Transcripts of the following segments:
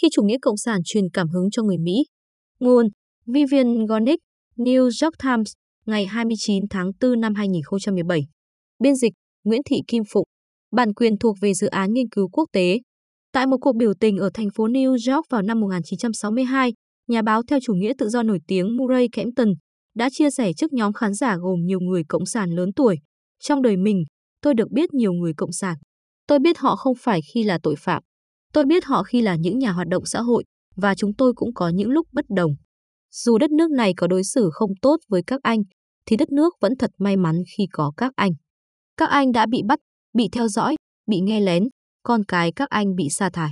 khi chủ nghĩa cộng sản truyền cảm hứng cho người Mỹ. Nguồn Vivian Gornick, New York Times, ngày 29 tháng 4 năm 2017. Biên dịch Nguyễn Thị Kim Phụng. Bản quyền thuộc về dự án nghiên cứu quốc tế. Tại một cuộc biểu tình ở thành phố New York vào năm 1962, nhà báo theo chủ nghĩa tự do nổi tiếng Murray Kempton đã chia sẻ trước nhóm khán giả gồm nhiều người cộng sản lớn tuổi. Trong đời mình, tôi được biết nhiều người cộng sản. Tôi biết họ không phải khi là tội phạm. Tôi biết họ khi là những nhà hoạt động xã hội và chúng tôi cũng có những lúc bất đồng. Dù đất nước này có đối xử không tốt với các anh, thì đất nước vẫn thật may mắn khi có các anh. Các anh đã bị bắt, bị theo dõi, bị nghe lén, con cái các anh bị sa thải.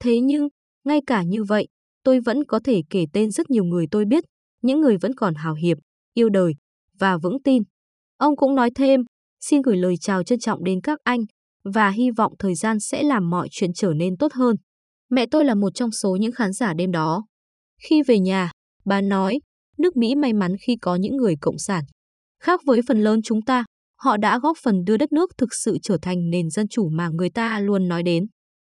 Thế nhưng, ngay cả như vậy, tôi vẫn có thể kể tên rất nhiều người tôi biết, những người vẫn còn hào hiệp, yêu đời và vững tin. Ông cũng nói thêm, xin gửi lời chào trân trọng đến các anh và hy vọng thời gian sẽ làm mọi chuyện trở nên tốt hơn. Mẹ tôi là một trong số những khán giả đêm đó. Khi về nhà, bà nói, nước Mỹ may mắn khi có những người cộng sản. Khác với phần lớn chúng ta, họ đã góp phần đưa đất nước thực sự trở thành nền dân chủ mà người ta luôn nói đến.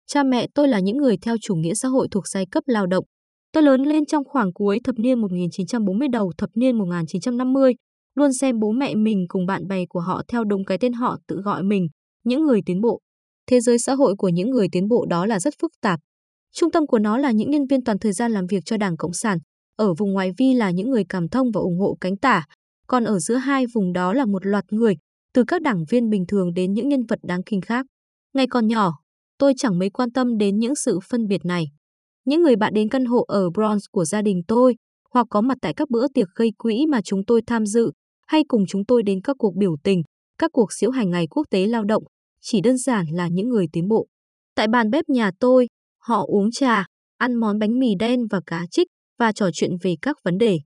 Cha mẹ tôi là những người theo chủ nghĩa xã hội thuộc giai cấp lao động. Tôi lớn lên trong khoảng cuối thập niên 1940 đầu thập niên 1950, luôn xem bố mẹ mình cùng bạn bè của họ theo đúng cái tên họ tự gọi mình, những người tiến bộ. Thế giới xã hội của những người tiến bộ đó là rất phức tạp. Trung tâm của nó là những nhân viên toàn thời gian làm việc cho Đảng Cộng sản, ở vùng ngoại vi là những người cảm thông và ủng hộ cánh tả, còn ở giữa hai vùng đó là một loạt người, từ các đảng viên bình thường đến những nhân vật đáng kinh khác. Ngày còn nhỏ, tôi chẳng mấy quan tâm đến những sự phân biệt này. Những người bạn đến căn hộ ở Bronx của gia đình tôi, hoặc có mặt tại các bữa tiệc gây quỹ mà chúng tôi tham dự, hay cùng chúng tôi đến các cuộc biểu tình, các cuộc diễu hành ngày quốc tế lao động, chỉ đơn giản là những người tiến bộ. Tại bàn bếp nhà tôi, họ uống trà, ăn món bánh mì đen và cá trích và trò chuyện về các vấn đề.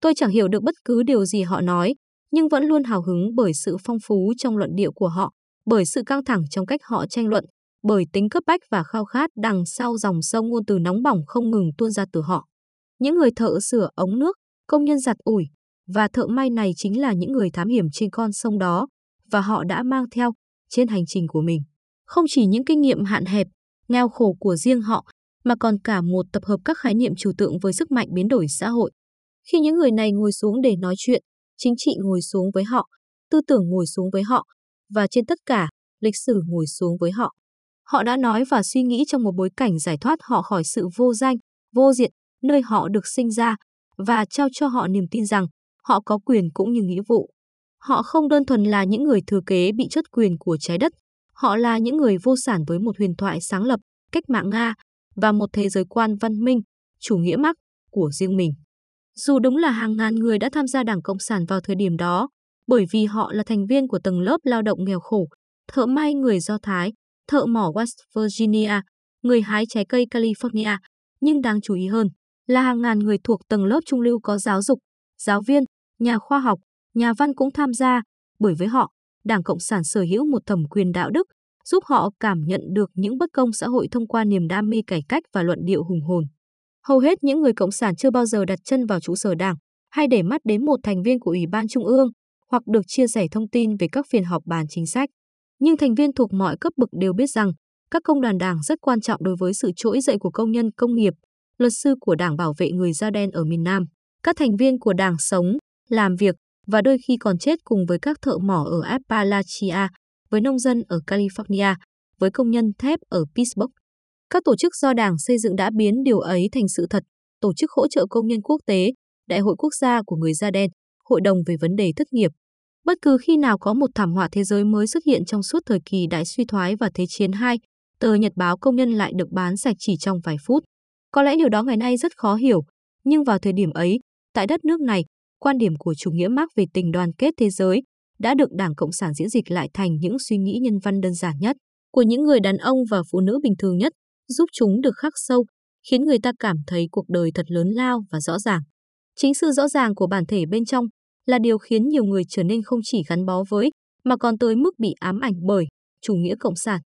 Tôi chẳng hiểu được bất cứ điều gì họ nói, nhưng vẫn luôn hào hứng bởi sự phong phú trong luận điệu của họ, bởi sự căng thẳng trong cách họ tranh luận, bởi tính cấp bách và khao khát đằng sau dòng sông ngôn từ nóng bỏng không ngừng tuôn ra từ họ. Những người thợ sửa ống nước, công nhân giặt ủi và thợ may này chính là những người thám hiểm trên con sông đó và họ đã mang theo trên hành trình của mình không chỉ những kinh nghiệm hạn hẹp, nghèo khổ của riêng họ mà còn cả một tập hợp các khái niệm trừu tượng với sức mạnh biến đổi xã hội. Khi những người này ngồi xuống để nói chuyện, chính trị ngồi xuống với họ, tư tưởng ngồi xuống với họ, và trên tất cả, lịch sử ngồi xuống với họ. Họ đã nói và suy nghĩ trong một bối cảnh giải thoát họ khỏi sự vô danh, vô diện, nơi họ được sinh ra, và trao cho họ niềm tin rằng họ có quyền cũng như nghĩa vụ. Họ không đơn thuần là những người thừa kế bị chất quyền của trái đất, họ là những người vô sản với một huyền thoại sáng lập, cách mạng Nga và một thế giới quan văn minh, chủ nghĩa Marx của riêng mình. Dù đúng là hàng ngàn người đã tham gia Đảng Cộng sản vào thời điểm đó, bởi vì họ là thành viên của tầng lớp lao động nghèo khổ, thợ may người Do Thái, thợ mỏ West Virginia, người hái trái cây California, nhưng đáng chú ý hơn là hàng ngàn người thuộc tầng lớp trung lưu có giáo dục, giáo viên, nhà khoa học, nhà văn cũng tham gia, bởi với họ, Đảng Cộng sản sở hữu một thẩm quyền đạo đức, giúp họ cảm nhận được những bất công xã hội thông qua niềm đam mê cải cách và luận điệu hùng hồn. Hầu hết những người cộng sản chưa bao giờ đặt chân vào trụ sở đảng hay để mắt đến một thành viên của Ủy ban Trung ương hoặc được chia sẻ thông tin về các phiên họp bàn chính sách. Nhưng thành viên thuộc mọi cấp bậc đều biết rằng các công đoàn đảng rất quan trọng đối với sự trỗi dậy của công nhân công nghiệp, luật sư của đảng bảo vệ người da đen ở miền Nam. Các thành viên của đảng sống, làm việc và đôi khi còn chết cùng với các thợ mỏ ở Appalachia, với nông dân ở California, với công nhân thép ở Pittsburgh. Các tổ chức do Đảng xây dựng đã biến điều ấy thành sự thật, tổ chức hỗ trợ công nhân quốc tế, Đại hội quốc gia của người da đen, Hội đồng về vấn đề thất nghiệp. Bất cứ khi nào có một thảm họa thế giới mới xuất hiện trong suốt thời kỳ đại suy thoái và Thế chiến II, tờ Nhật báo Công nhân lại được bán sạch chỉ trong vài phút. Có lẽ điều đó ngày nay rất khó hiểu, nhưng vào thời điểm ấy, tại đất nước này, quan điểm của chủ nghĩa Marx về tình đoàn kết thế giới đã được Đảng Cộng sản diễn dịch lại thành những suy nghĩ nhân văn đơn giản nhất của những người đàn ông và phụ nữ bình thường nhất, giúp chúng được khắc sâu, khiến người ta cảm thấy cuộc đời thật lớn lao và rõ ràng. Chính sự rõ ràng của bản thể bên trong là điều khiến nhiều người trở nên không chỉ gắn bó với, mà còn tới mức bị ám ảnh bởi chủ nghĩa cộng sản.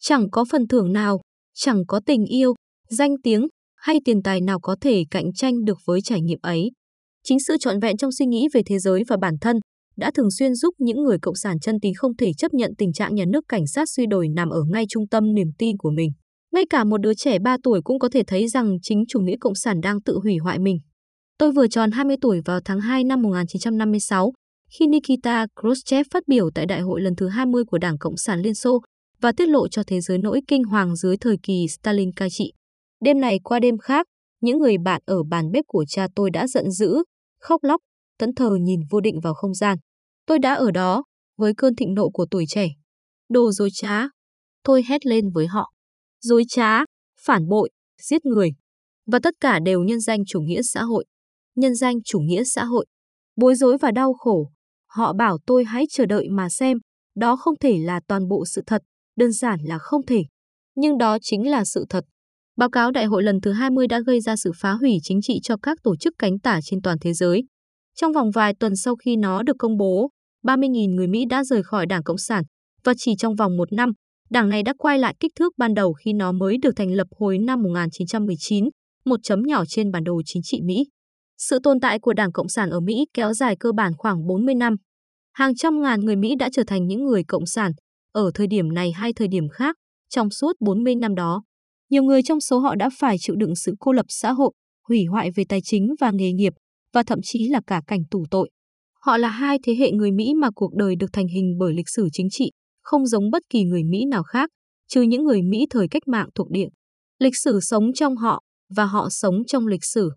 Chẳng có phần thưởng nào, chẳng có tình yêu, danh tiếng hay tiền tài nào có thể cạnh tranh được với trải nghiệm ấy. Chính sự trọn vẹn trong suy nghĩ về thế giới và bản thân đã thường xuyên giúp những người cộng sản chân tí không thể chấp nhận tình trạng nhà nước cảnh sát suy đồi nằm ở ngay trung tâm niềm tin của mình. Ngay cả một đứa trẻ 3 tuổi cũng có thể thấy rằng chính chủ nghĩa cộng sản đang tự hủy hoại mình. Tôi vừa tròn 20 tuổi vào tháng 2 năm 1956, khi Nikita Khrushchev phát biểu tại đại hội lần thứ 20 của Đảng Cộng sản Liên Xô và tiết lộ cho thế giới nỗi kinh hoàng dưới thời kỳ Stalin cai trị. Đêm này qua đêm khác, những người bạn ở bàn bếp của cha tôi đã giận dữ, khóc lóc, tấn thờ nhìn vô định vào không gian. Tôi đã ở đó, với cơn thịnh nộ của tuổi trẻ. Đồ dối trá. Tôi hét lên với họ. Dối trá, phản bội, giết người. Và tất cả đều nhân danh chủ nghĩa xã hội. Nhân danh chủ nghĩa xã hội. Bối rối và đau khổ. Họ bảo tôi hãy chờ đợi mà xem. Đó không thể là toàn bộ sự thật. Đơn giản là không thể. Nhưng đó chính là sự thật. Báo cáo đại hội lần thứ 20 đã gây ra sự phá hủy chính trị cho các tổ chức cánh tả trên toàn thế giới. Trong vòng vài tuần sau khi nó được công bố, 30.000 người Mỹ đã rời khỏi Đảng Cộng sản và chỉ trong vòng một năm, đảng này đã quay lại kích thước ban đầu khi nó mới được thành lập hồi năm 1919, một chấm nhỏ trên bản đồ chính trị Mỹ. Sự tồn tại của Đảng Cộng sản ở Mỹ kéo dài cơ bản khoảng 40 năm. Hàng trăm ngàn người Mỹ đã trở thành những người Cộng sản, ở thời điểm này hay thời điểm khác, trong suốt 40 năm đó. Nhiều người trong số họ đã phải chịu đựng sự cô lập xã hội, hủy hoại về tài chính và nghề nghiệp, và thậm chí là cả cảnh tù tội. Họ là hai thế hệ người Mỹ mà cuộc đời được thành hình bởi lịch sử chính trị, không giống bất kỳ người Mỹ nào khác, trừ những người Mỹ thời cách mạng thuộc địa. Lịch sử sống trong họ, và họ sống trong lịch sử.